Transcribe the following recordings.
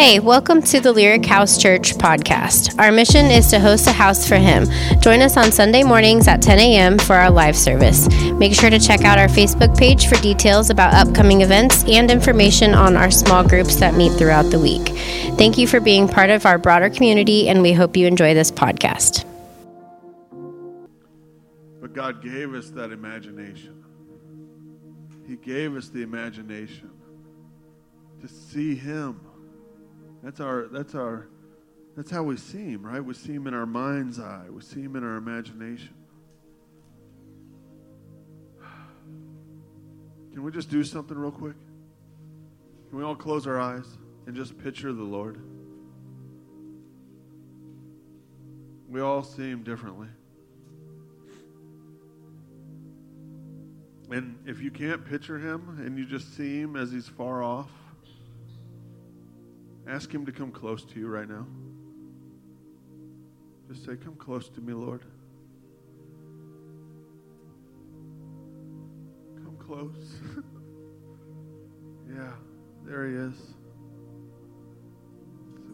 Hey, welcome to the Lyric House Church podcast. Our mission is to host a house for Him. Join us on Sunday mornings at 10 a.m. for our live service. Make sure to check out our Facebook page for details about upcoming events and information on our small groups that meet throughout the week. Thank you for being part of our broader community, and we hope you enjoy this podcast. But God gave us that imagination. He gave us the imagination to see Him that's our that's our that's how we see him, right? We see him in our mind's eye. We see him in our imagination. Can we just do something real quick? Can we all close our eyes and just picture the Lord? We all see him differently. And if you can't picture him and you just see him as he's far off, Ask Him to come close to you right now. Just say, Come close to me, Lord. Come close. yeah, there He is.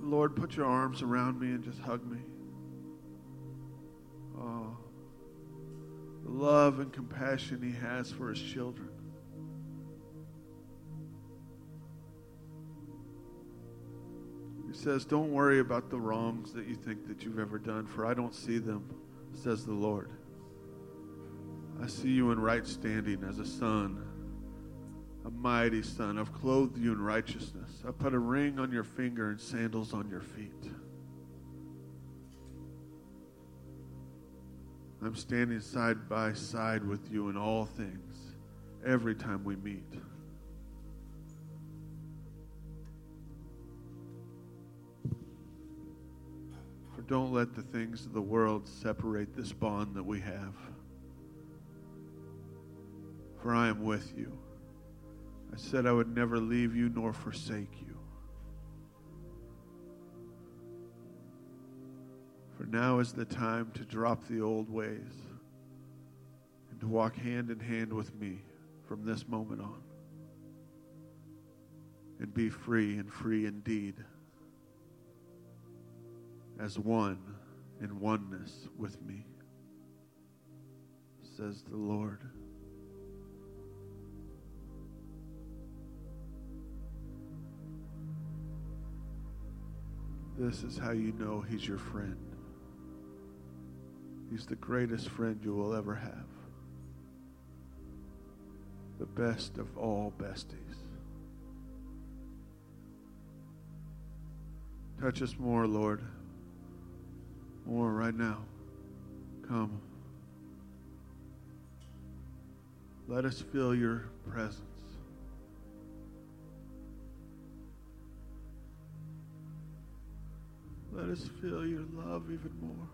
Lord, put your arms around me and just hug me. Oh, the love and compassion He has for His children. Says, Don't worry about the wrongs that you think that you've ever done, for I don't see them, says the Lord. I see you in right standing as a son, a mighty son. I've clothed you in righteousness. I put a ring on your finger and sandals on your feet. I'm standing side by side with you in all things every time we meet. Don't let the things of the world separate this bond that we have. For I am with you. I said I would never leave you nor forsake you. For now is the time to drop the old ways and to walk hand in hand with me from this moment on and be free and free indeed as one in oneness with me, says the Lord. This is how you know He's your friend. He's the greatest friend you will ever have. The best of all besties. Touch us more, Lord more right now. Come. Let us feel your presence. Let us feel your love even more.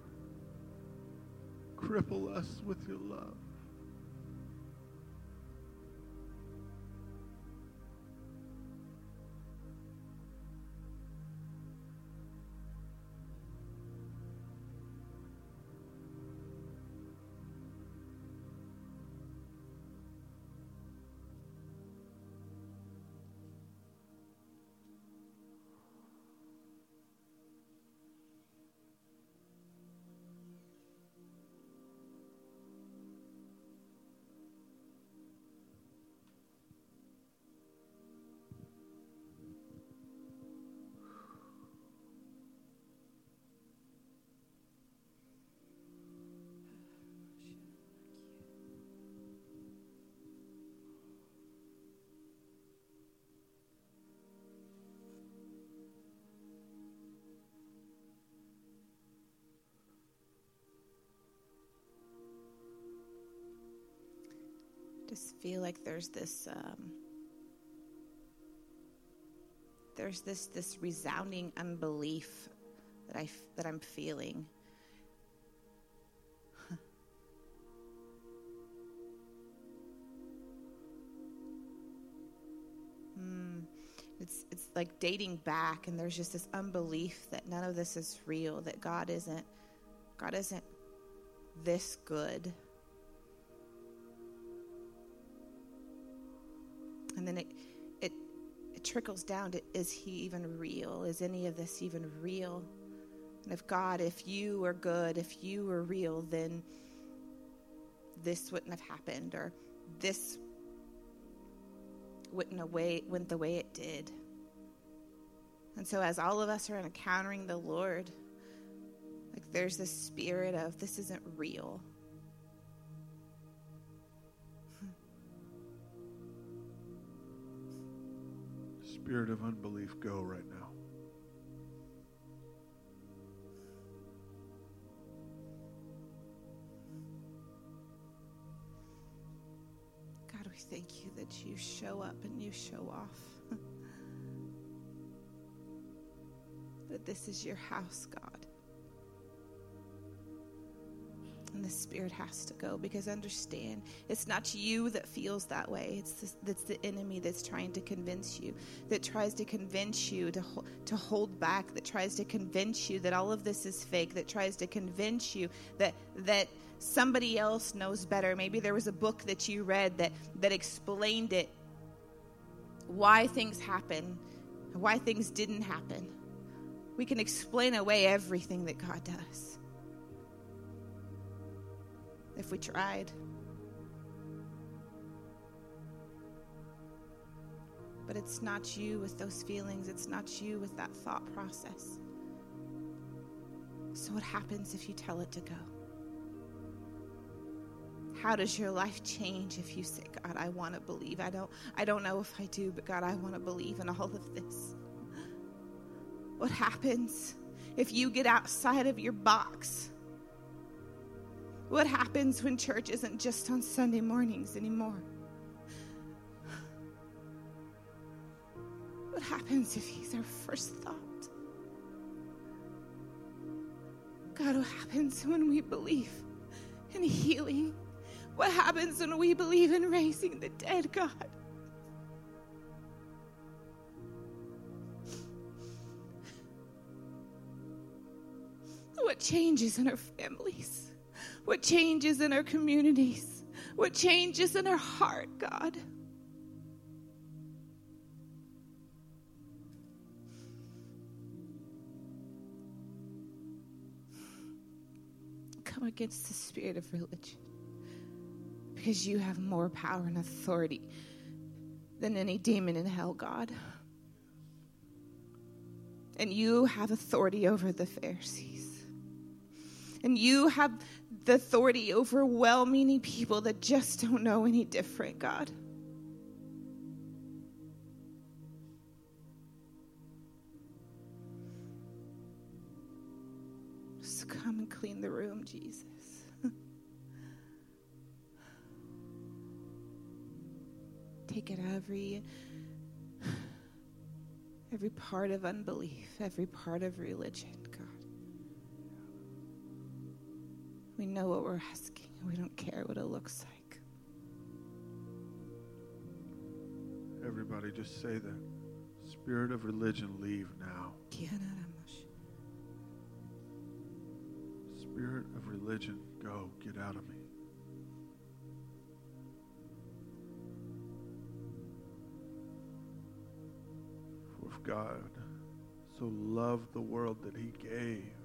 Cripple us with your love. Just feel like there's this um, there's this this resounding unbelief that I that I'm feeling. Hmm. It's it's like dating back, and there's just this unbelief that none of this is real. That God isn't God isn't this good. Trickles down to is he even real? Is any of this even real? And if God, if you are good, if you were real, then this wouldn't have happened or this wouldn't away, went the way it did. And so, as all of us are encountering the Lord, like there's this spirit of this isn't real. Spirit of unbelief, go right now. God, we thank you that you show up and you show off. that this is your house, God. Spirit has to go because understand it's not you that feels that way. It's the, it's the enemy that's trying to convince you, that tries to convince you to, to hold back, that tries to convince you that all of this is fake, that tries to convince you that, that somebody else knows better. Maybe there was a book that you read that, that explained it, why things happen, why things didn't happen. We can explain away everything that God does if we tried. But it's not you with those feelings, it's not you with that thought process. So, what happens if you tell it to go? How does your life change if you say, God, I want to believe? I don't, I don't know if I do, but God, I want to believe in all of this. What happens if you get outside of your box? What happens when church isn't just on Sunday mornings anymore? What happens if he's our first thought? God, what happens when we believe in healing? What happens when we believe in raising the dead, God? What changes in our families? What changes in our communities, what changes in our heart, God. Come against the spirit of religion because you have more power and authority than any demon in hell, God. And you have authority over the Pharisees. And you have the authority over well meaning people that just don't know any different, God. Just come and clean the room, Jesus. Take it every every part of unbelief, every part of religion. We know what we're asking, and we don't care what it looks like. Everybody just say that. Spirit of religion, leave now. Spirit of religion, go, get out of me. For if God so loved the world that he gave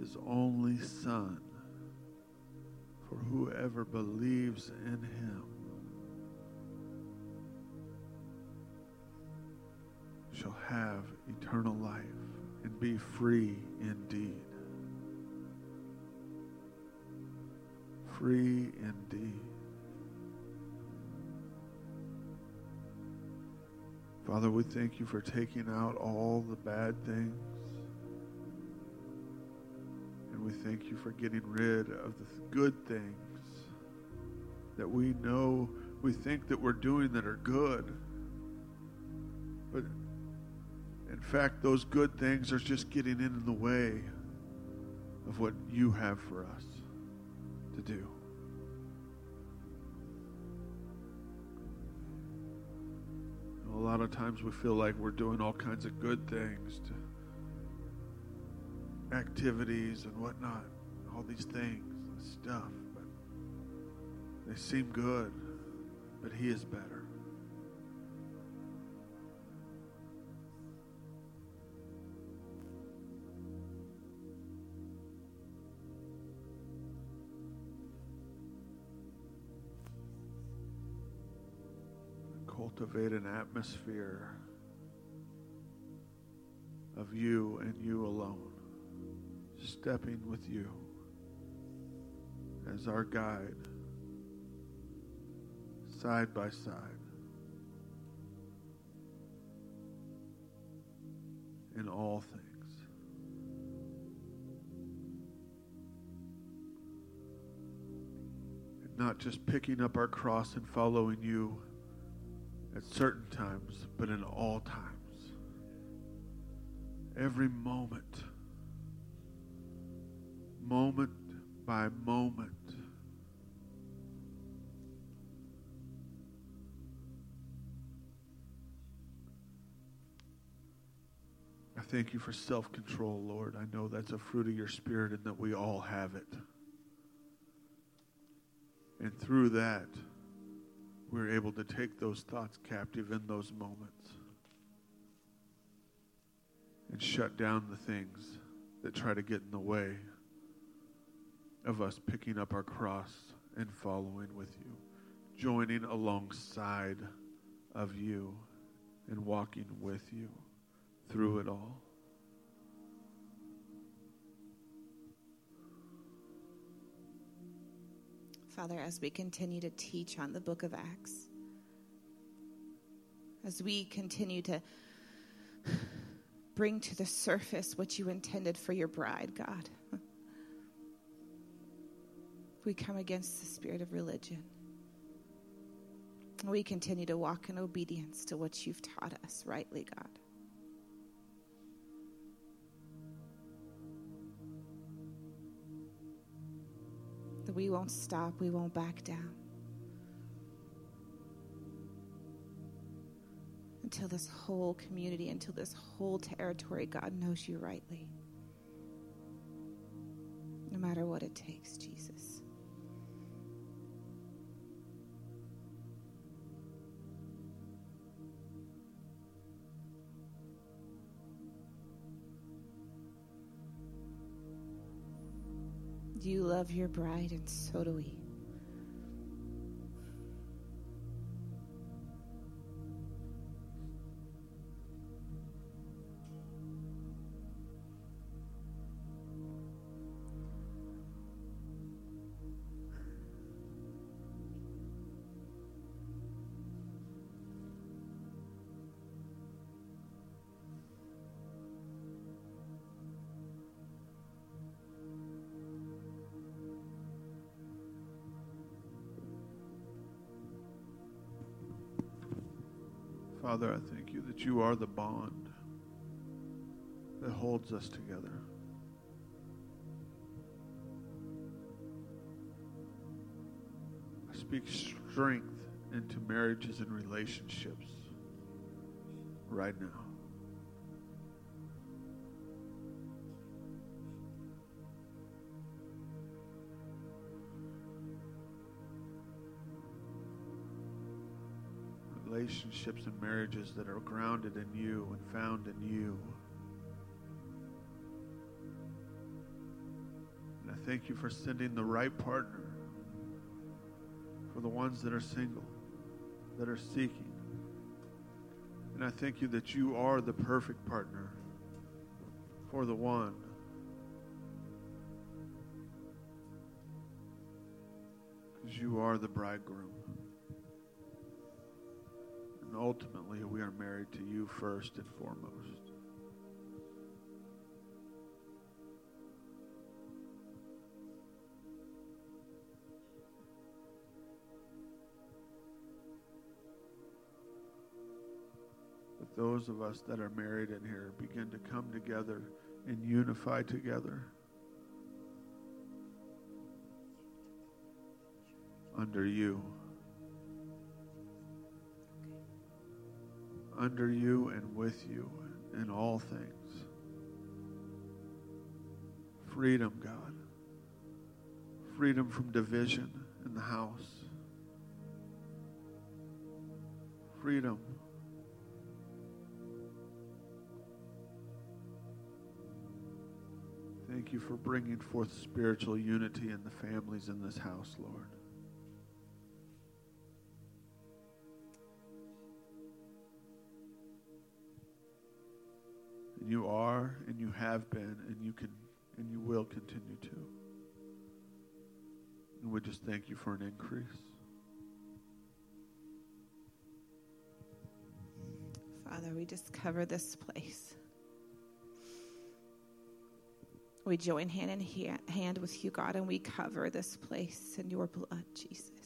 his only Son, for whoever believes in him shall have eternal life and be free indeed. Free indeed. Father, we thank you for taking out all the bad things we thank you for getting rid of the good things that we know, we think that we're doing that are good. But in fact, those good things are just getting in the way of what you have for us to do. A lot of times we feel like we're doing all kinds of good things to activities and whatnot, all these things and stuff. But they seem good, but He is better. Cultivate an atmosphere of you and you alone stepping with you as our guide, side by side. In all things. Not just picking up our cross and following you at certain times, but in all times. Every moment, moment by moment. I thank you for self control, Lord. I know that's a fruit of your spirit and that we all have it. And through that, we're able to take those thoughts captive in those moments and shut down the things that try to get in the way of us picking up our cross and following with you, joining alongside of you and walking with you through it all. Father, as we continue to teach on the book of Acts, as we continue to bring to the surface what you intended for your bride, God, we come against the spirit of religion. We continue to walk in obedience to what you've taught us rightly, God. That we won't stop, we won't back down. Until this whole community, until this whole territory, God knows you rightly. No matter what it takes, Jesus. You love your bride, and so do we. Father, I thank you that you are the bond that holds us together. I speak strength into marriages and relationships right now. Relationships and marriages that are grounded in you and found in you. And I thank you for sending the right partner for the ones that are single, that are seeking. And I thank you that you are the perfect partner for the one. Because you are the bridegroom. Ultimately, we are married to you first and foremost. But those of us that are married in here begin to come together and unify together under you. Under you and with you in all things. Freedom, God. Freedom from division in the house. Freedom. Thank you for bringing forth spiritual unity in the families in this house, Lord. You are and you have been and you can and you will continue to. And we just thank you for an increase. Father, we just cover this place. We join hand in hand with you, God, and we cover this place in your blood, Jesus.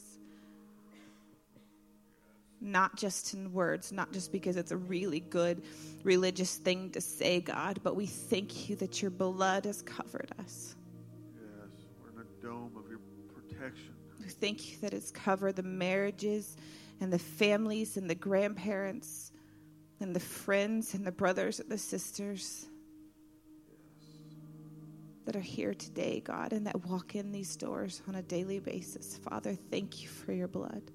Not just in words, not just because it's a really good religious thing to say, God, but we thank you that your blood has covered us. Yes, we're in a dome of your protection. We thank you that it's covered the marriages and the families and the grandparents and the friends and the brothers and the sisters that are here today, God, and that walk in these doors on a daily basis. Father, thank you for your blood.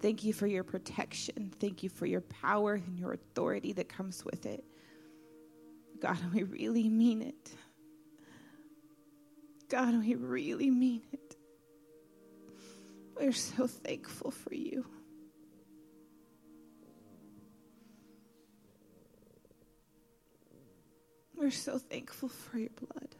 Thank you for your protection. Thank you for your power and your authority that comes with it. God, we really mean it. God, we really mean it. We're so thankful for you. We're so thankful for your blood.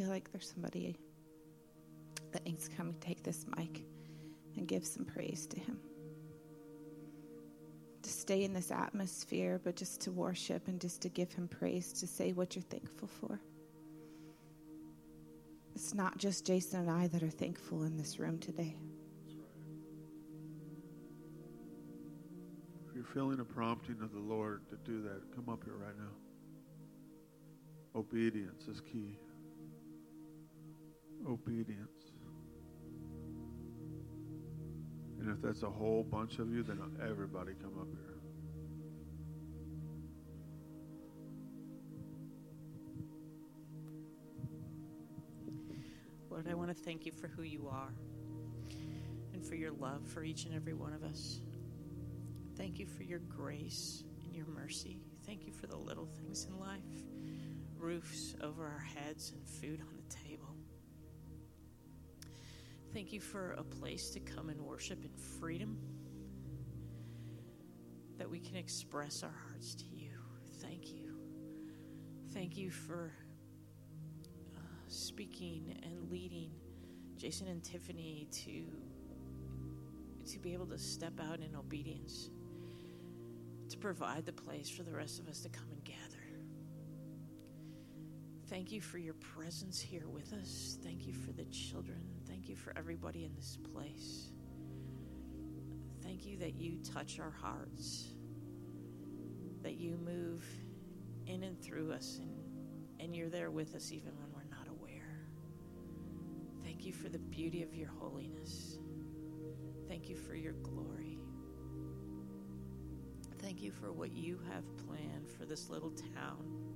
Feel like there's somebody that needs to come take this mic and give some praise to him. To stay in this atmosphere, but just to worship and just to give him praise, to say what you're thankful for. It's not just Jason and I that are thankful in this room today. If you're feeling a prompting of the Lord to do that, come up here right now. Obedience is key obedience. And if that's a whole bunch of you, then everybody come up here. Lord, I want to thank you for who you are and for your love for each and every one of us. Thank you for your grace and your mercy. Thank you for the little things in life roofs over our heads and food on You for a place to come and worship in freedom, that we can express our hearts to you. Thank you. Thank you for uh, speaking and leading Jason and Tiffany to to be able to step out in obedience, to provide the place for the rest of us to come and gather. Thank you for your presence here with us. Thank you for the children. Thank you for everybody in this place. Thank you that you touch our hearts, that you move in and through us, and, and you're there with us even when we're not aware. Thank you for the beauty of your holiness. Thank you for your glory. Thank you for what you have planned for this little town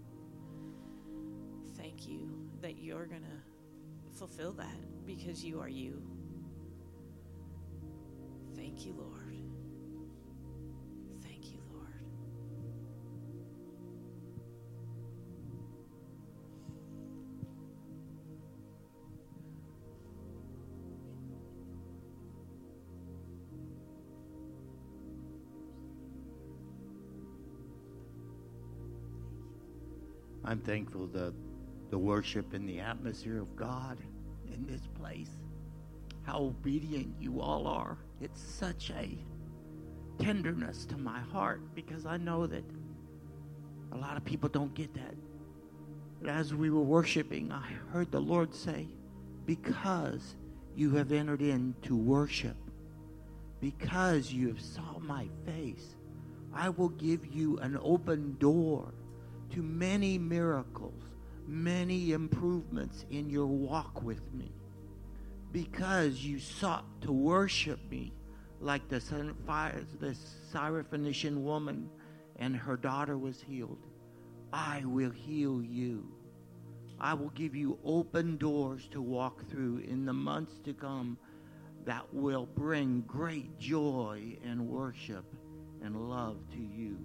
thank you that you're going to fulfill that because you are you. Thank you, Lord. Thank you, Lord. I'm thankful that the worship and the atmosphere of God in this place. How obedient you all are. It's such a tenderness to my heart because I know that a lot of people don't get that. But as we were worshiping, I heard the Lord say, Because you have entered into worship, because you have saw my face, I will give you an open door to many miracles many improvements in your walk with me because you sought to worship me like the, Syrophoenician woman and her daughter was healed. I will heal you. I will give you open doors to walk through in the months to come that will bring great joy and worship and love to you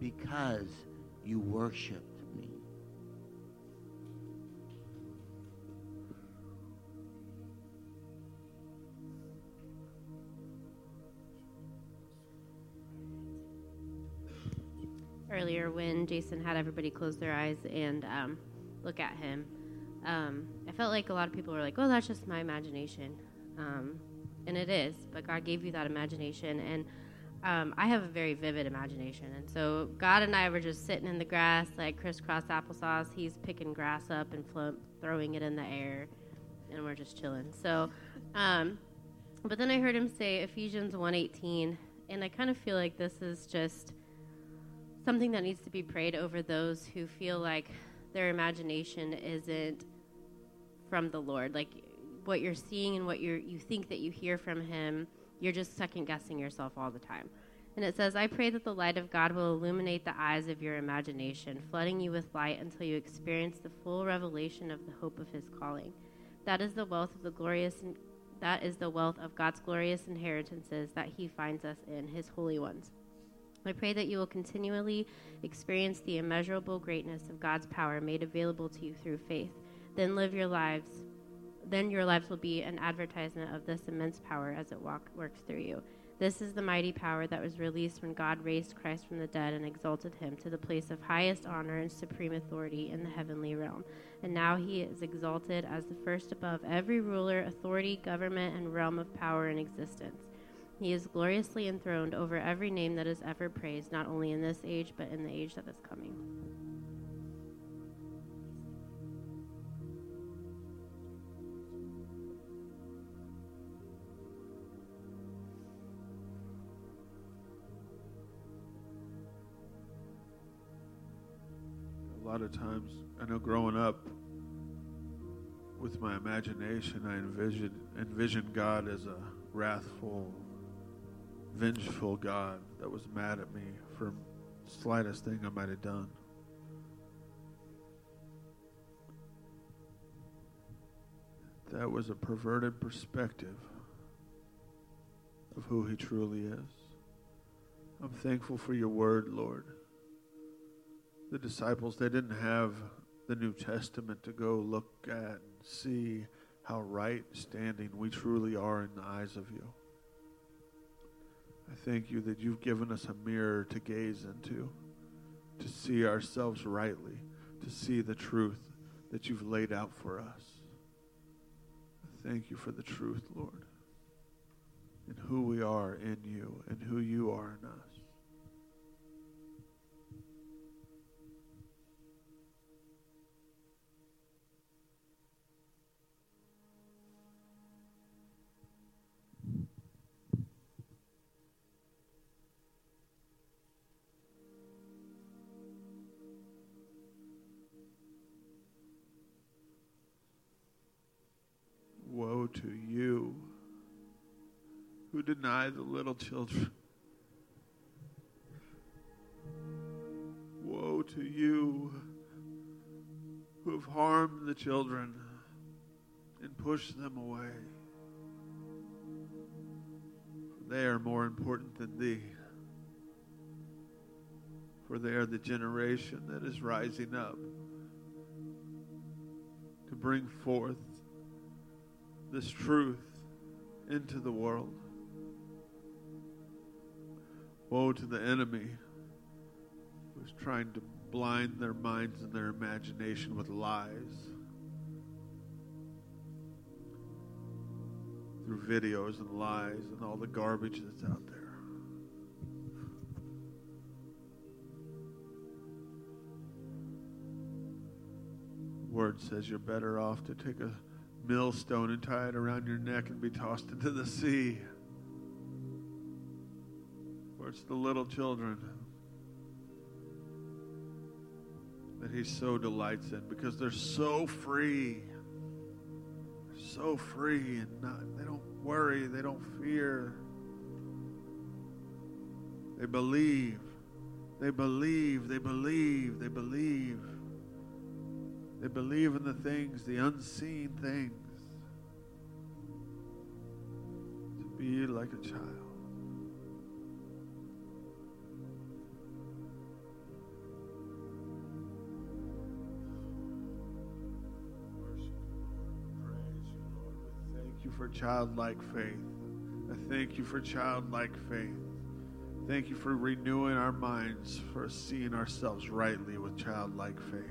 because you worshiped Earlier, when Jason had everybody close their eyes and um, look at him, um, I felt like a lot of people were like, "Well, that's just my imagination," um, and it is. But God gave you that imagination, and um, I have a very vivid imagination, and so God and I were just sitting in the grass like crisscross applesauce. He's picking grass up and flo- throwing it in the air, and we're just chilling. So, um, but then I heard him say Ephesians 1:18, and I kind of feel like this is just something that needs to be prayed over those who feel like their imagination isn't from the Lord, like what you're seeing and what you you think that you hear from Him you're just second guessing yourself all the time. And it says, I pray that the light of God will illuminate the eyes of your imagination, flooding you with light until you experience the full revelation of the hope of his calling. That is the wealth of the glorious that is the wealth of God's glorious inheritances that he finds us in, his holy ones. I pray that you will continually experience the immeasurable greatness of God's power made available to you through faith. Then live your lives then your lives will be an advertisement of this immense power as it walk, works through you. This is the mighty power that was released when God raised Christ from the dead and exalted him to the place of highest honor and supreme authority in the heavenly realm. And now he is exalted as the first above every ruler, authority, government, and realm of power in existence. He is gloriously enthroned over every name that is ever praised, not only in this age, but in the age that is coming. A lot of times, I know growing up with my imagination, I envisioned, envisioned God as a wrathful, vengeful God that was mad at me for the slightest thing I might have done. That was a perverted perspective of who He truly is. I'm thankful for your word, Lord the disciples, they didn't have the New Testament to go look at and see how right standing we truly are in the eyes of you. I thank you that you've given us a mirror to gaze into, to see ourselves rightly, to see the truth that you've laid out for us. I thank you for the truth, Lord, and who we are in you and who you are in us. The little children. Woe to you who have harmed the children and pushed them away. They are more important than thee. For they are the generation that is rising up to bring forth this truth into the world. Woe to the enemy who's trying to blind their minds and their imagination with lies through videos and lies and all the garbage that's out there. Word says you're better off to take a millstone and tie it around your neck and be tossed into the sea. It's the little children that He so delights in because they're so free. So free and not, they don't worry, they don't fear. They believe. They believe, they believe, they believe. They believe in the things, the unseen things. To be like a child. For childlike faith. I thank you for childlike faith. Thank you for renewing our minds, for seeing ourselves rightly with childlike faith.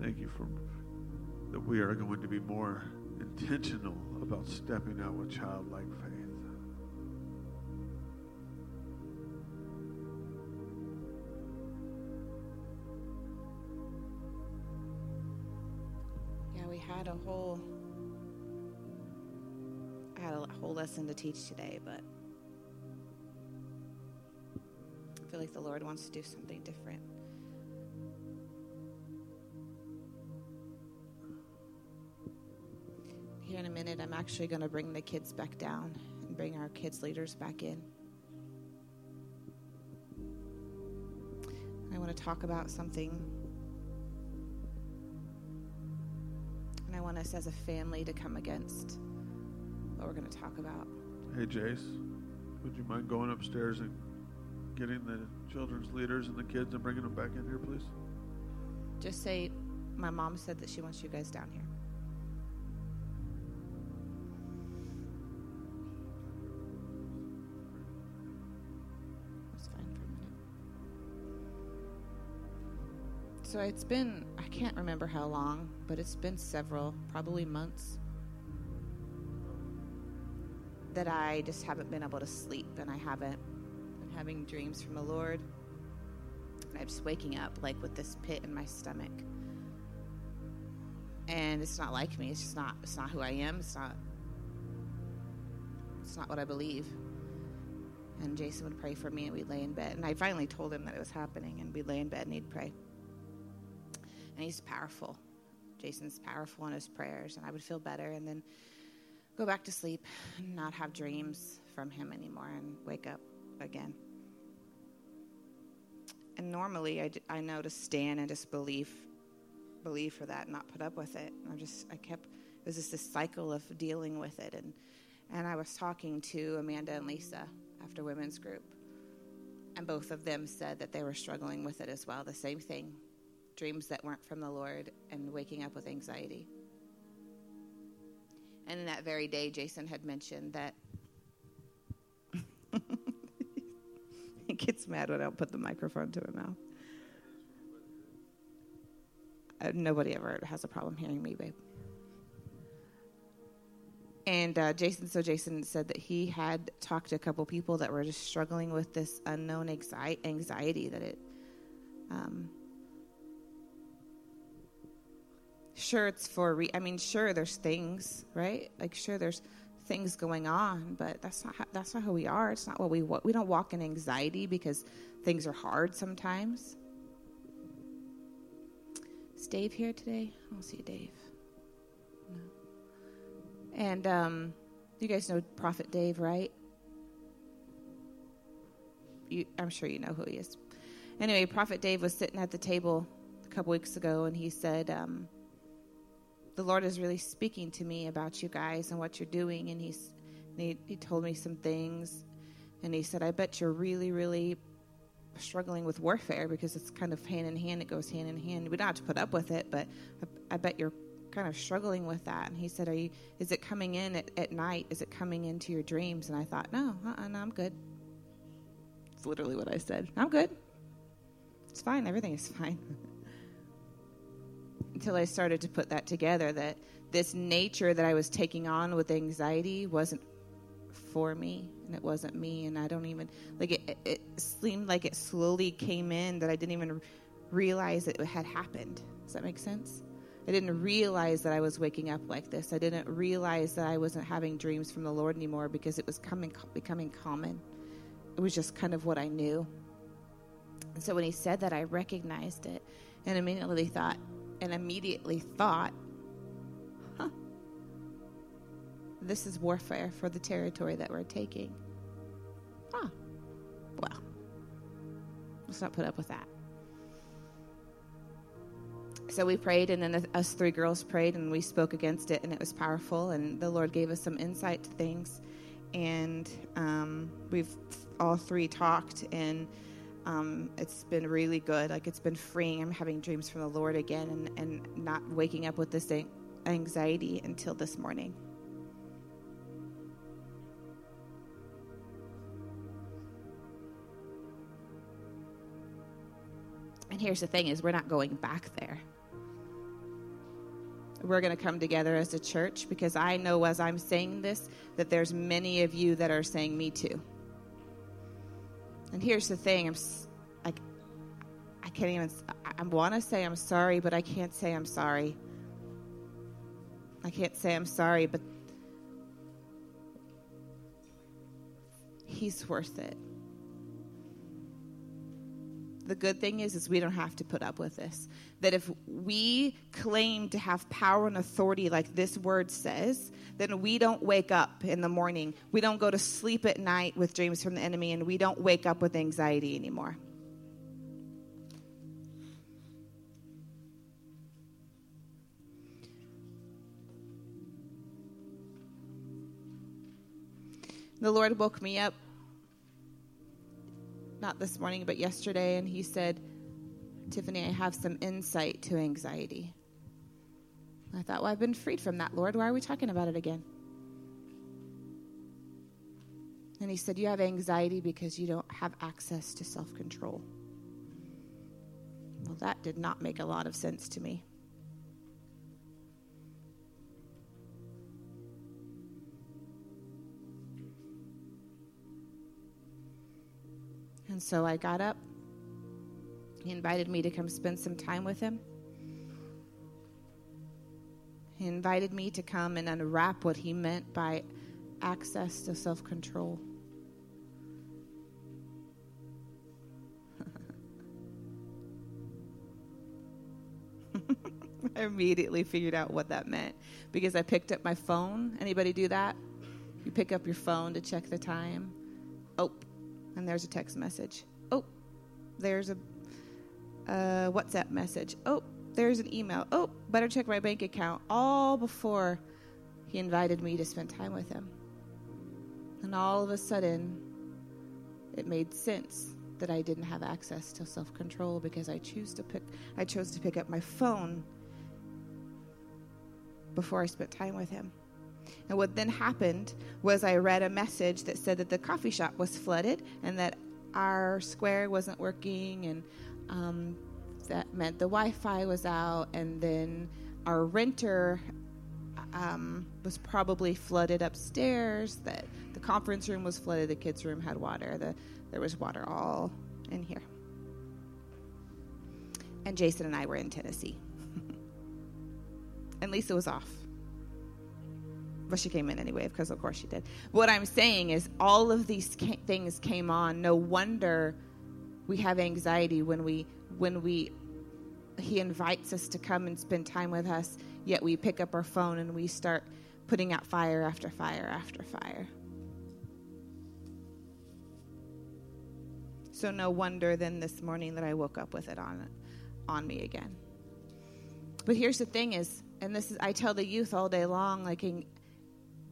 Thank you for that we are going to be more intentional about stepping out with childlike faith. Had a whole I had a whole lesson to teach today, but I feel like the Lord wants to do something different. Here in a minute, I'm actually going to bring the kids back down and bring our kids leaders back in. I want to talk about something us as a family to come against what we're going to talk about. Hey, Jace, would you mind going upstairs and getting the children's leaders and the kids and bringing them back in here, please? Just say, my mom said that she wants you guys down here. That's fine for a minute. So it's been, can't remember how long, but it's been several, probably months, that I just haven't been able to sleep and I haven't been having dreams from the Lord. And I'm just waking up like with this pit in my stomach. And it's not like me. It's just not it's not who I am. It's not it's not what I believe. And Jason would pray for me and we'd lay in bed. And I finally told him that it was happening and we'd lay in bed and he'd pray. And he's powerful. Jason's powerful in his prayers and I would feel better and then go back to sleep and not have dreams from him anymore and wake up again. And normally I, know to stand and just believe, believe for that, and not put up with it. I just, I kept, it was just this cycle of dealing with it. And, and I was talking to Amanda and Lisa after women's group, and both of them said that they were struggling with it as well. The same thing dreams that weren't from the Lord and waking up with anxiety. And in that very day, Jason had mentioned that he gets mad when I don't put the microphone to my mouth. Uh, nobody ever has a problem hearing me, babe. And uh, Jason, so Jason said that he had talked to a couple people that were just struggling with this unknown anxiety that it. Um, sure, it's for. Re- I mean, sure, there's things, right? Like, sure, there's things going on, but that's not how, that's not who we are. It's not what we wa- we don't walk in anxiety because things are hard sometimes. Is Dave here today? I don't see Dave. No. And um, you guys know Prophet Dave, right? You, I'm sure you know who he is. Anyway, Prophet Dave was sitting at the table a couple weeks ago, and he said, um, "The Lord is really speaking to me about you guys and what you're doing." And he's he, he told me some things, and he said, "I bet you're really, really struggling with warfare because it's kind of hand in hand. It goes hand in hand. We don't have to put up with it, but I, I bet you're kind of struggling with that." And he said, "Are you? Is it coming in at, at night? Is it coming into your dreams?" And I thought, "No, uh-uh, no, I'm good." It's literally what I said. I'm good. It's fine. Everything is fine. Until I started to put that together that this nature that I was taking on with anxiety wasn't for me and it wasn't me and I don't even like it, it, seemed like it slowly came in that I didn't even realize it had happened. Does that make sense? I didn't realize that I was waking up like this. I didn't realize that I wasn't having dreams from the Lord anymore because it was coming becoming common. It was just kind of what I knew. And so when he said that, I recognized it and immediately thought, and immediately thought, this is warfare for the territory that we're taking. Huh. Well, let's not put up with that. So we prayed, and then us three girls prayed, and we spoke against it, and it was powerful. And the Lord gave us some insight to things, and um, we've all three talked, and um, it's been really good. Like it's been freeing. I'm having dreams from the Lord again, and, and not waking up with this anxiety until this morning. And here's the thing is we're not going back there. We're going to come together as a church because I know as I'm saying this that there's many of you that are saying me too. And here's the thing, I'm like I can't even I want to say I'm sorry, but I can't say I'm sorry. I can't say I'm sorry, but he's worth it the good thing is is we don't have to put up with this. That if we claim to have power and authority like this word says then we don't wake up in the morning. We don't go to sleep at night with dreams from the enemy and we don't wake up with anxiety anymore. The lord woke me up not this morning, but yesterday, and he said, Tiffany, I have some insight to anxiety. I thought, well, I've been freed from that, Lord. Why are we talking about it again? And he said, You have anxiety because you don't have access to self control. Well, that did not make a lot of sense to me. And so I got up. He invited me to come spend some time with him. He invited me to come and unwrap what he meant by access to self control. I immediately figured out what that meant because I picked up my phone. Anybody do that? You pick up your phone to check the time. Oh, and there's a text message. Oh, there's a, a WhatsApp message. Oh, there's an email. Oh, better check my bank account. All before he invited me to spend time with him. And all of a sudden, it made sense that I didn't have access to self-control because I choose to pick I chose to pick up my phone before I spent time with him. And what then happened was I read a message that said that the coffee shop was flooded and that our square wasn't working, and um, that meant the Wi Fi was out, and then our renter um, was probably flooded upstairs, that the conference room was flooded, the kids' room had water, the, there was water all in here. And Jason and I were in Tennessee. and Lisa was off but she came in anyway because of course she did. What i'm saying is all of these ca- things came on. No wonder we have anxiety when we when we he invites us to come and spend time with us yet we pick up our phone and we start putting out fire after fire after fire. So no wonder then this morning that i woke up with it on on me again. But here's the thing is and this is i tell the youth all day long like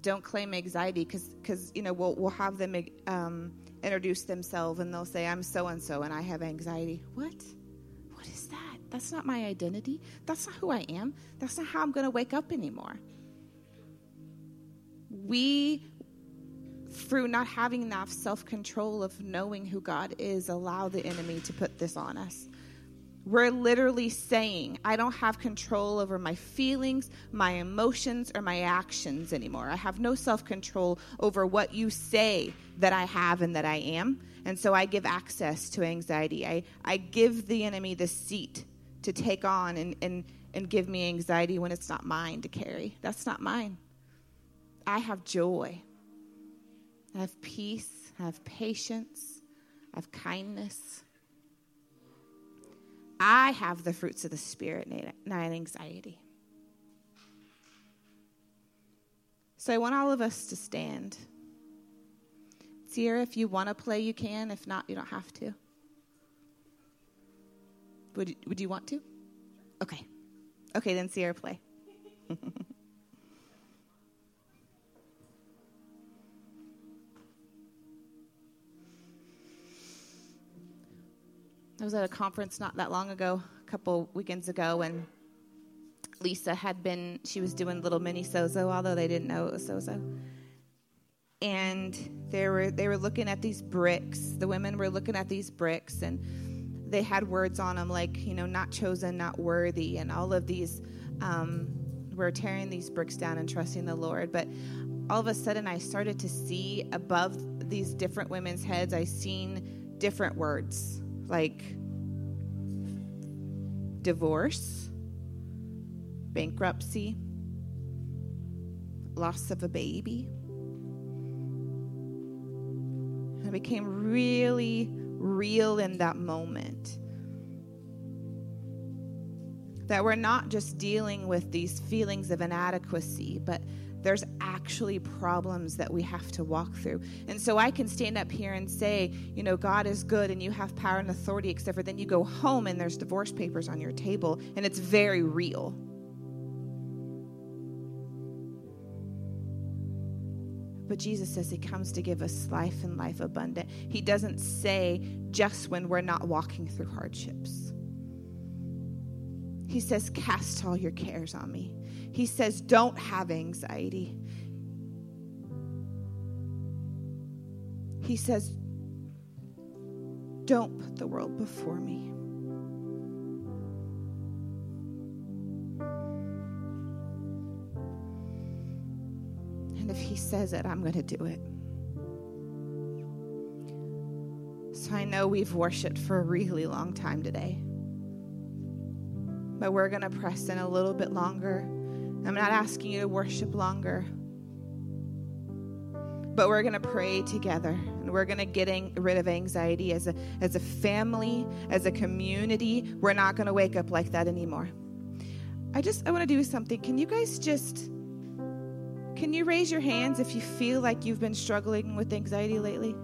don't claim anxiety because you know we'll we'll have them um, introduce themselves and they'll say I'm so and so and I have anxiety. What? What is that? That's not my identity. That's not who I am. That's not how I'm going to wake up anymore. We through not having enough self control of knowing who God is, allow the enemy to put this on us. We're literally saying, I don't have control over my feelings, my emotions, or my actions anymore. I have no self control over what you say that I have and that I am. And so I give access to anxiety. I, I give the enemy the seat to take on and, and, and give me anxiety when it's not mine to carry. That's not mine. I have joy. I have peace. I have patience. I have kindness. I have the fruits of the Spirit, not anxiety. So I want all of us to stand. Sierra, if you want to play, you can. If not, you don't have to. Would, would you want to? Okay. Okay, then Sierra, play. I was at a conference not that long ago, a couple weekends ago, and Lisa had been, she was doing little mini sozo, although they didn't know it was sozo. And they were, they were looking at these bricks. The women were looking at these bricks, and they had words on them like, you know, not chosen, not worthy, and all of these. Um, we're tearing these bricks down and trusting the Lord. But all of a sudden, I started to see above these different women's heads, I seen different words like divorce, bankruptcy, loss of a baby. And it became really real in that moment. That we're not just dealing with these feelings of inadequacy, but there's actually problems that we have to walk through. And so I can stand up here and say, you know, God is good and you have power and authority, except for then you go home and there's divorce papers on your table and it's very real. But Jesus says he comes to give us life and life abundant. He doesn't say just when we're not walking through hardships. He says, Cast all your cares on me. He says, Don't have anxiety. He says, Don't put the world before me. And if He says it, I'm going to do it. So I know we've worshiped for a really long time today. But we're going to press in a little bit longer I'm not asking you to worship longer. But we're going to pray together and we're going to get rid of anxiety as a, as a family, as a community. We're not going to wake up like that anymore. I just, I want to do something. Can you guys just, can you raise your hands if you feel like you've been struggling with anxiety lately?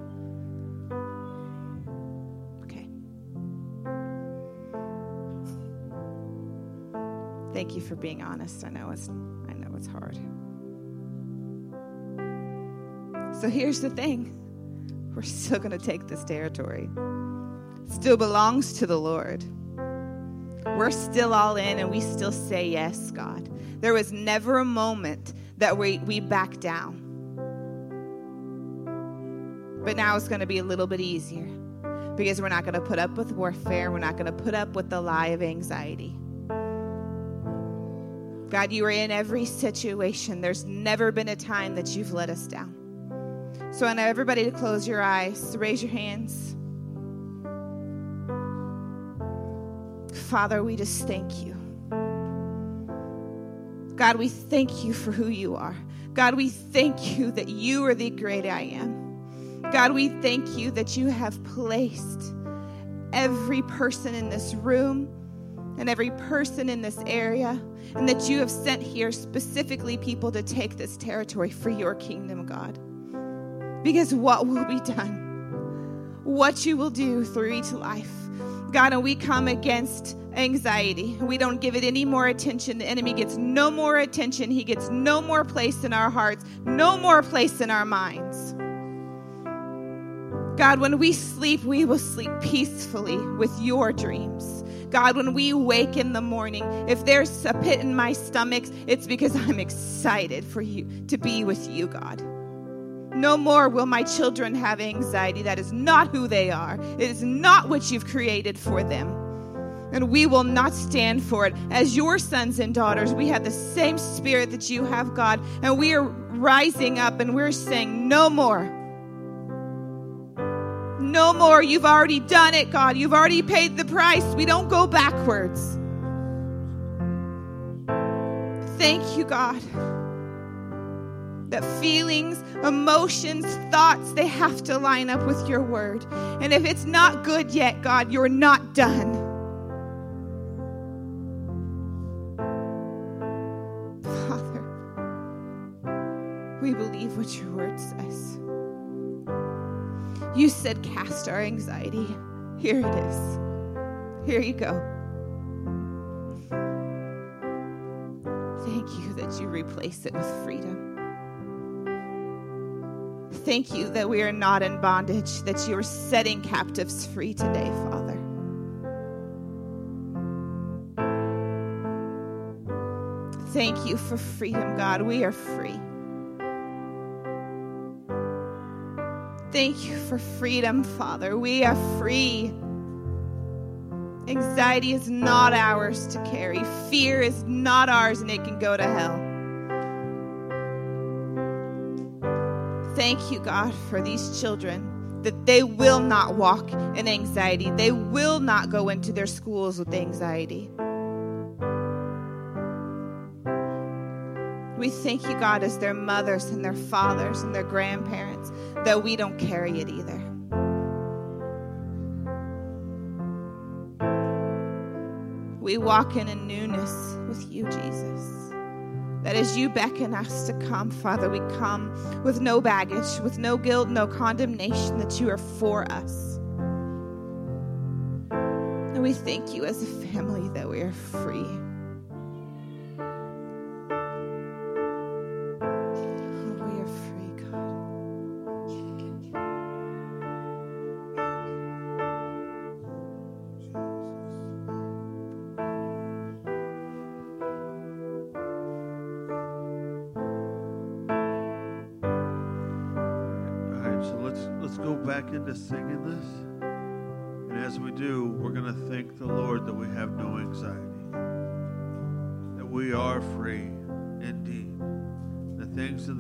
Thank you for being honest. I know it's I know it's hard. So here's the thing. We're still going to take this territory. It still belongs to the Lord. We're still all in and we still say yes, God. There was never a moment that we, we back down. But now it's going to be a little bit easier because we're not going to put up with warfare. We're not going to put up with the lie of anxiety. God, you are in every situation. There's never been a time that you've let us down. So I know everybody to close your eyes, raise your hands. Father, we just thank you. God, we thank you for who you are. God, we thank you that you are the great I am. God, we thank you that you have placed every person in this room and every person in this area, and that you have sent here specifically people to take this territory for your kingdom, God. Because what will be done, what you will do through each life, God, and we come against anxiety. We don't give it any more attention. The enemy gets no more attention. He gets no more place in our hearts, no more place in our minds. God, when we sleep, we will sleep peacefully with your dreams. God, when we wake in the morning, if there's a pit in my stomach, it's because I'm excited for you to be with you, God. No more will my children have anxiety. That is not who they are. It is not what you've created for them. And we will not stand for it. As your sons and daughters, we have the same spirit that you have, God. And we are rising up and we're saying, No more. No more. You've already done it, God. You've already paid the price. We don't go backwards. Thank you, God, that feelings, emotions, thoughts, they have to line up with your word. And if it's not good yet, God, you're not done. Father, we believe what your word says. You said, Cast our anxiety. Here it is. Here you go. Thank you that you replace it with freedom. Thank you that we are not in bondage, that you are setting captives free today, Father. Thank you for freedom, God. We are free. Thank you for freedom, Father. We are free. Anxiety is not ours to carry, fear is not ours, and it can go to hell. Thank you, God, for these children that they will not walk in anxiety. They will not go into their schools with anxiety. We thank you, God, as their mothers and their fathers and their grandparents, that we don't carry it either. We walk in a newness with you, Jesus. That as you beckon us to come, Father, we come with no baggage, with no guilt, no condemnation, that you are for us. And we thank you as a family that we are free.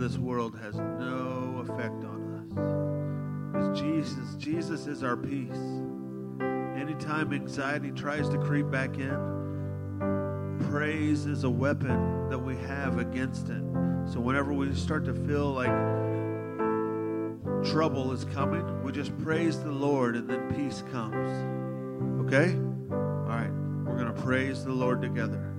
This world has no effect on us. Because Jesus, Jesus is our peace. Anytime anxiety tries to creep back in, praise is a weapon that we have against it. So whenever we start to feel like trouble is coming, we just praise the Lord and then peace comes. Okay? All right. We're going to praise the Lord together.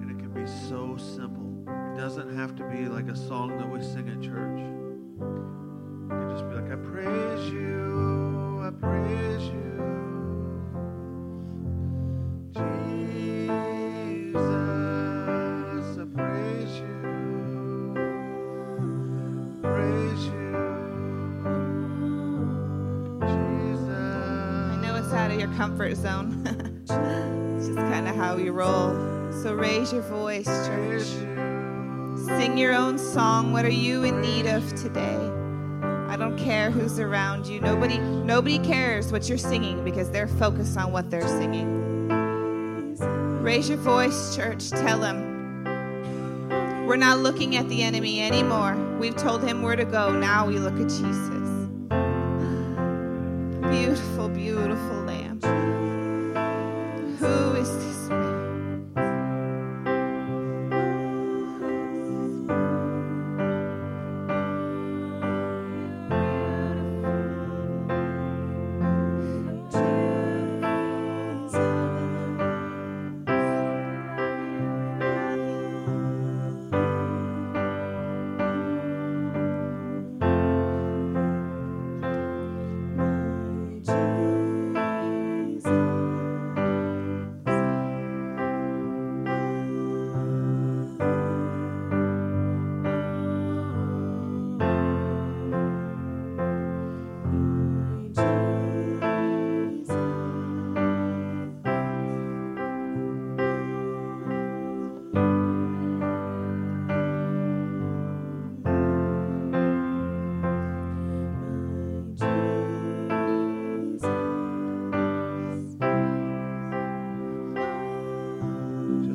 And it can be so simple. It doesn't have to be like a song that we sing at church. It can just be like, I praise you, comfort zone. it's just kind of how we roll. So raise your voice, church. Sing your own song. What are you in need of today? I don't care who's around you. Nobody nobody cares what you're singing because they're focused on what they're singing. Raise your voice, church. Tell him. We're not looking at the enemy anymore. We've told him where to go. Now we look at Jesus.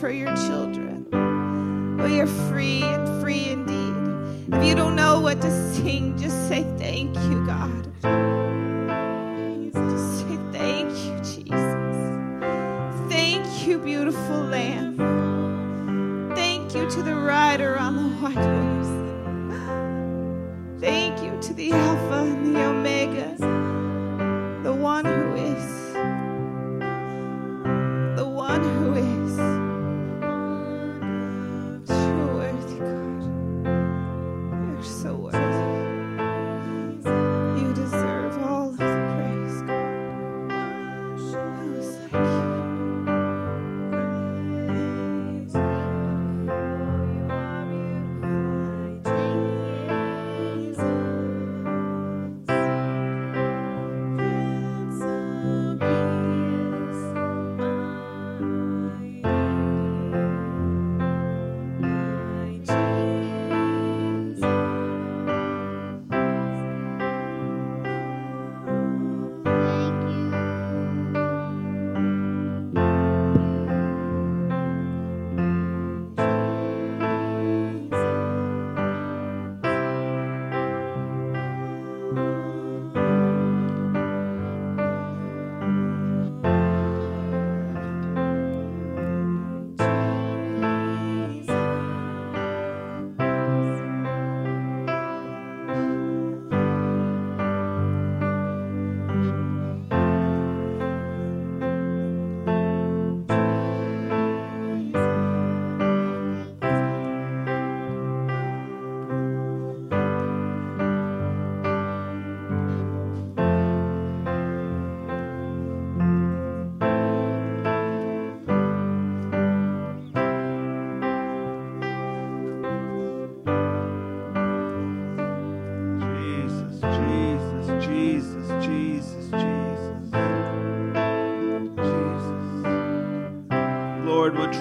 for your children.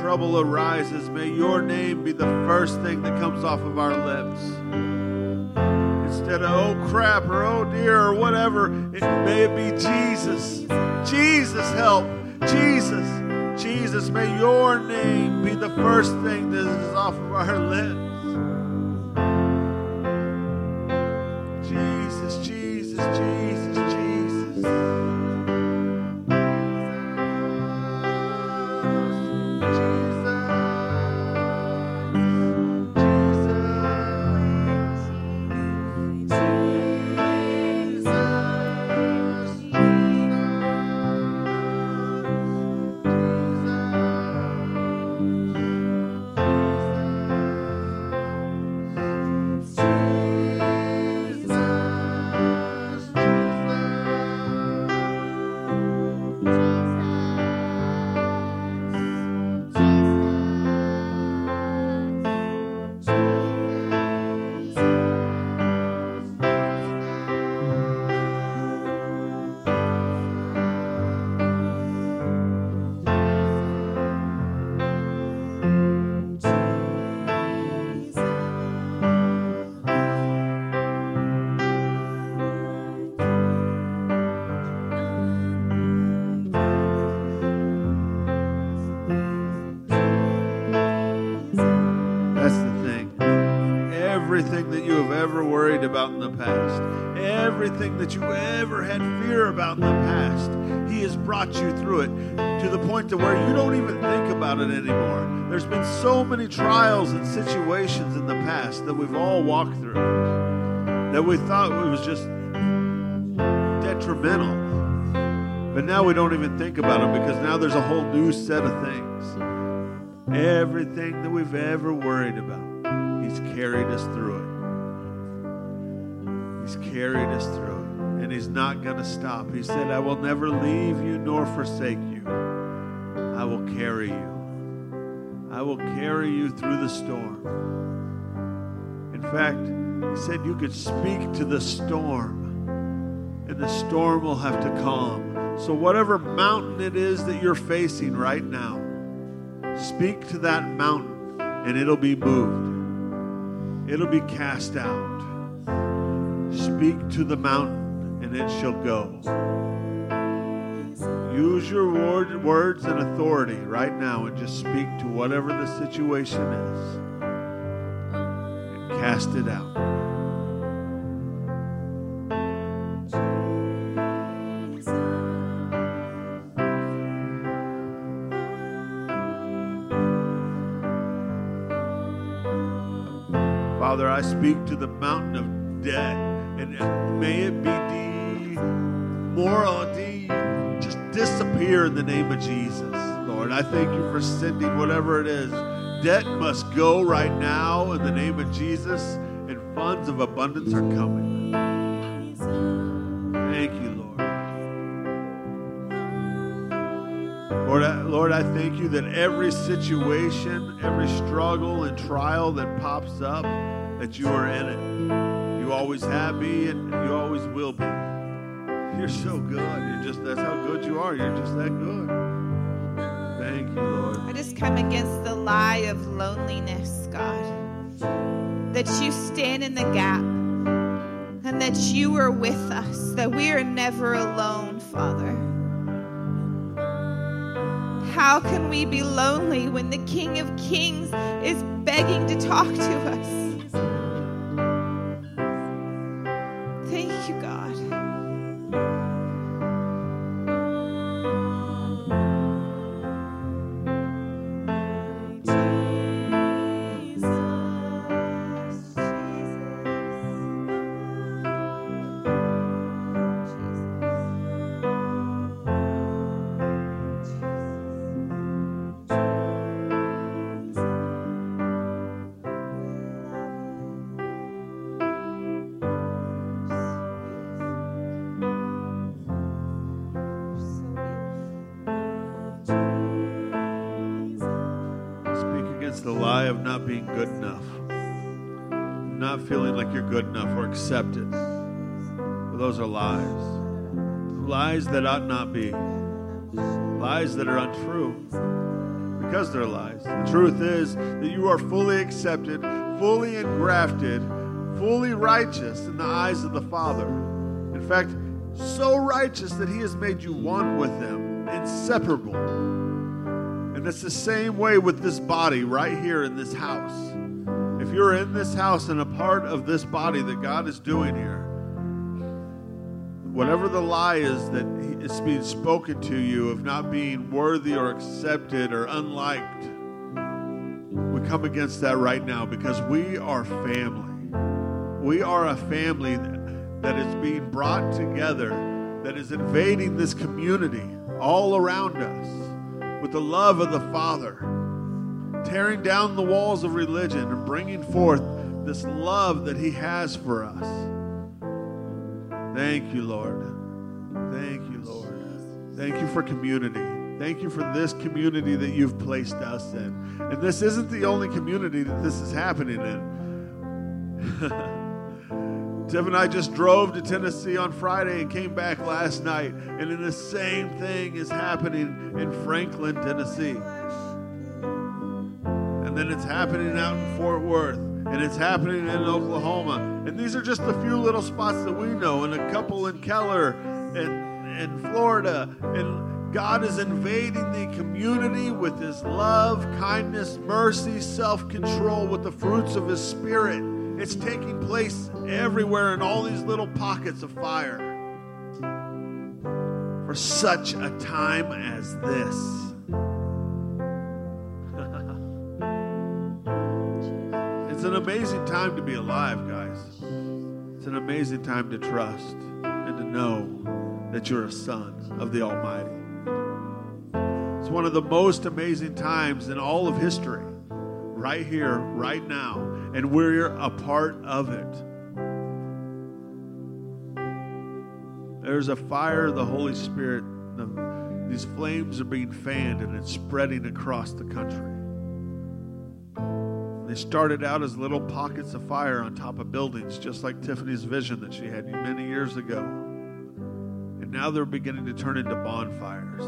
Trouble arises, may your name be the first thing that comes off of our lips. Instead of, oh crap, or oh dear, or whatever, it may be Jesus. Jesus, help. Jesus. Jesus, may your name be the first thing that is off of our lips. Jesus, Jesus, Jesus. Worried about in the past, everything that you ever had fear about in the past, He has brought you through it to the point to where you don't even think about it anymore. There's been so many trials and situations in the past that we've all walked through that we thought it was just detrimental. But now we don't even think about them because now there's a whole new set of things. Everything that we've ever worried about, He's carried us through carried us through. And He's not going to stop. He said, I will never leave you nor forsake you. I will carry you. I will carry you through the storm. In fact, He said you could speak to the storm, and the storm will have to calm. So, whatever mountain it is that you're facing right now, Speak to that mountain and it'll be moved. It'll be cast out. Speak to the mountain and it shall go. Use your word, words and authority right now and just speak to whatever the situation is and cast it out. Father, I speak to the mountain of debt, may it be demorality just disappear in the name of Jesus, Lord. I thank you for sending whatever it is. Debt must go right now in the name of Jesus, and funds of abundance are coming. Thank you, Lord. Lord I, Lord, I thank you that every situation, every struggle and trial that pops up, that you are in it. You always have been, and you always will be. You're so good. You're just that's how good you are. You're just that good. Thank you, Lord. I just come against the lie of loneliness, God. That you stand in the gap and that you are with us, that we are never alone, Father. How can we be lonely when the King of Kings is begging to talk to us? God. Feeling like you're good enough or accepted. For those are lies. Lies that ought not be. Lies that are untrue because they're lies. The truth is that you are fully accepted, fully engrafted, fully righteous in the eyes of the Father. In fact, so righteous that He has made you one with Him, inseparable. And it's the same way with this body right here in this house. You're in this house and a part of this body that God is doing here, whatever the lie is that is being spoken to you of not being worthy or accepted or unliked, we come against that right now because we are family. We are a family that is being brought together, that is invading this community all around us with the love of the Father, tearing down the walls of religion and bringing forth this love that He has for us. Thank you, Lord. Thank you, Lord. Thank you for community. Thank you for this community that you've placed us in. And this isn't the only community that this is happening in. Tiff and I just drove to Tennessee on Friday and came back last night, and the same thing is happening in Franklin, Tennessee. And then it's happening out in Fort Worth, and it's happening in Oklahoma. And these are just a few little spots that we know, and a couple in Keller and, and Florida. And God is invading the community with His love, kindness, mercy, self control, with the fruits of His Spirit. It's taking place everywhere in all these little pockets of fire for such a time as this. An amazing time to be alive, guys. It's an amazing time to trust and to know that you're a son of the Almighty. It's one of the most amazing times in all of history, right here, right now, and we're a part of it. There's a fire of the Holy Spirit. The, these flames are being fanned and it's spreading across the country. They started out as little pockets of fire on top of buildings, just like Tiffany's vision that she had many years ago. And now they're beginning to turn into bonfires.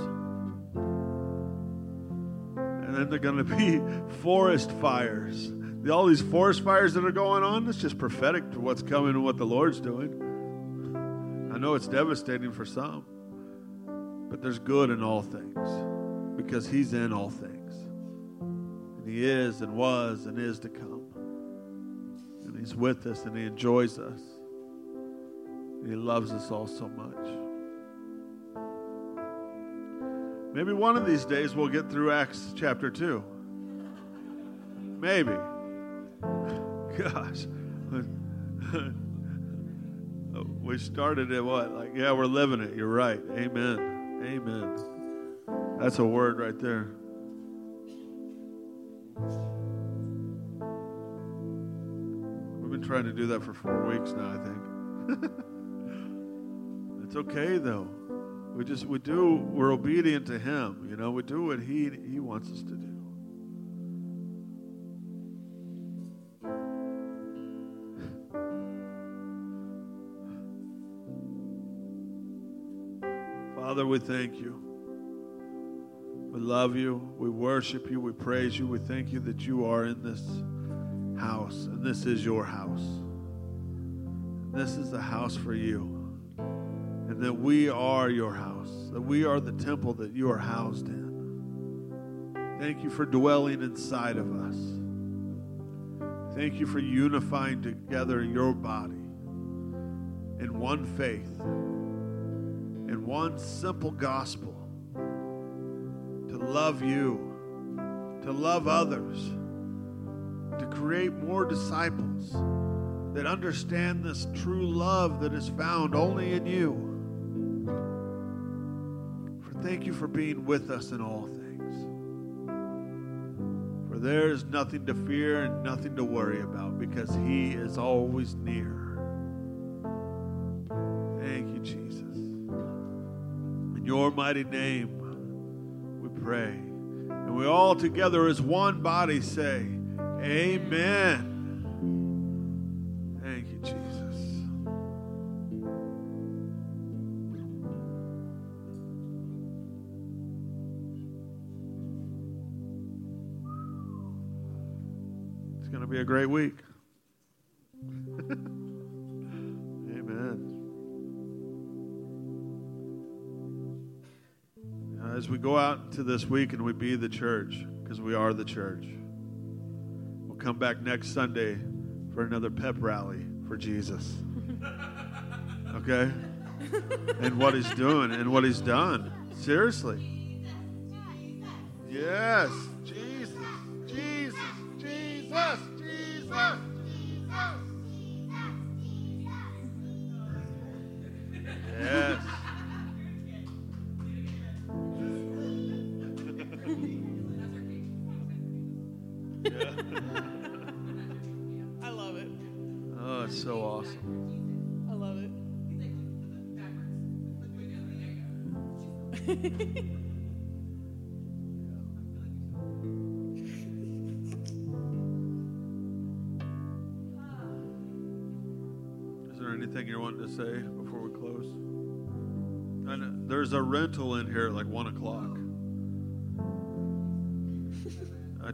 And then they're going to be forest fires. All these forest fires that are going on, it's just prophetic to what's coming and what the Lord's doing. I know it's devastating for some. But there's good in all things because He's in all things. He is and was and is to come. And He's with us and He enjoys us. And He loves us all so much. Maybe one of these days we'll get through Acts chapter 2. Maybe. Gosh. we started at what? Like, yeah, we're living it. You're right. Amen. Amen. That's a word right there. We've been trying to do that for four weeks now, I think. it's okay though. We just we do we're obedient to him, you know, we do what he he wants us to do. Father, we thank you. We love you. We worship you. We praise you. We thank you that you are in this house, and this is your house. This is a house for you, and that we are your house, that we are the temple that you are housed in. Thank you for dwelling inside of us. Thank you for unifying together your body in one faith in one simple gospel love you, to love others, to create more disciples that understand this true love that is found only in you. For thank you for being with us in all things. For there is nothing to fear and nothing to worry about because He is always near. Thank you, Jesus. In your mighty name, pray. And we all together as one body say, Amen. Thank you, Jesus. It's going to be a great week. As we go out to this week and we be the church, because we are the church, we'll come back next Sunday for another pep rally for Jesus. Okay? And what he's doing and what he's done. Seriously. Yes.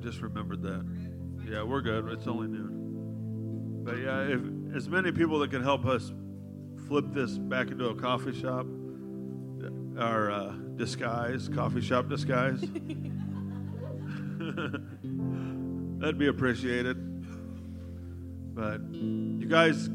Just remembered that. Yeah, we're good. It's only noon. But yeah, if as many people that can help us flip this back into a coffee shop, our uh, disguise, coffee shop disguise, that'd be appreciated. But you guys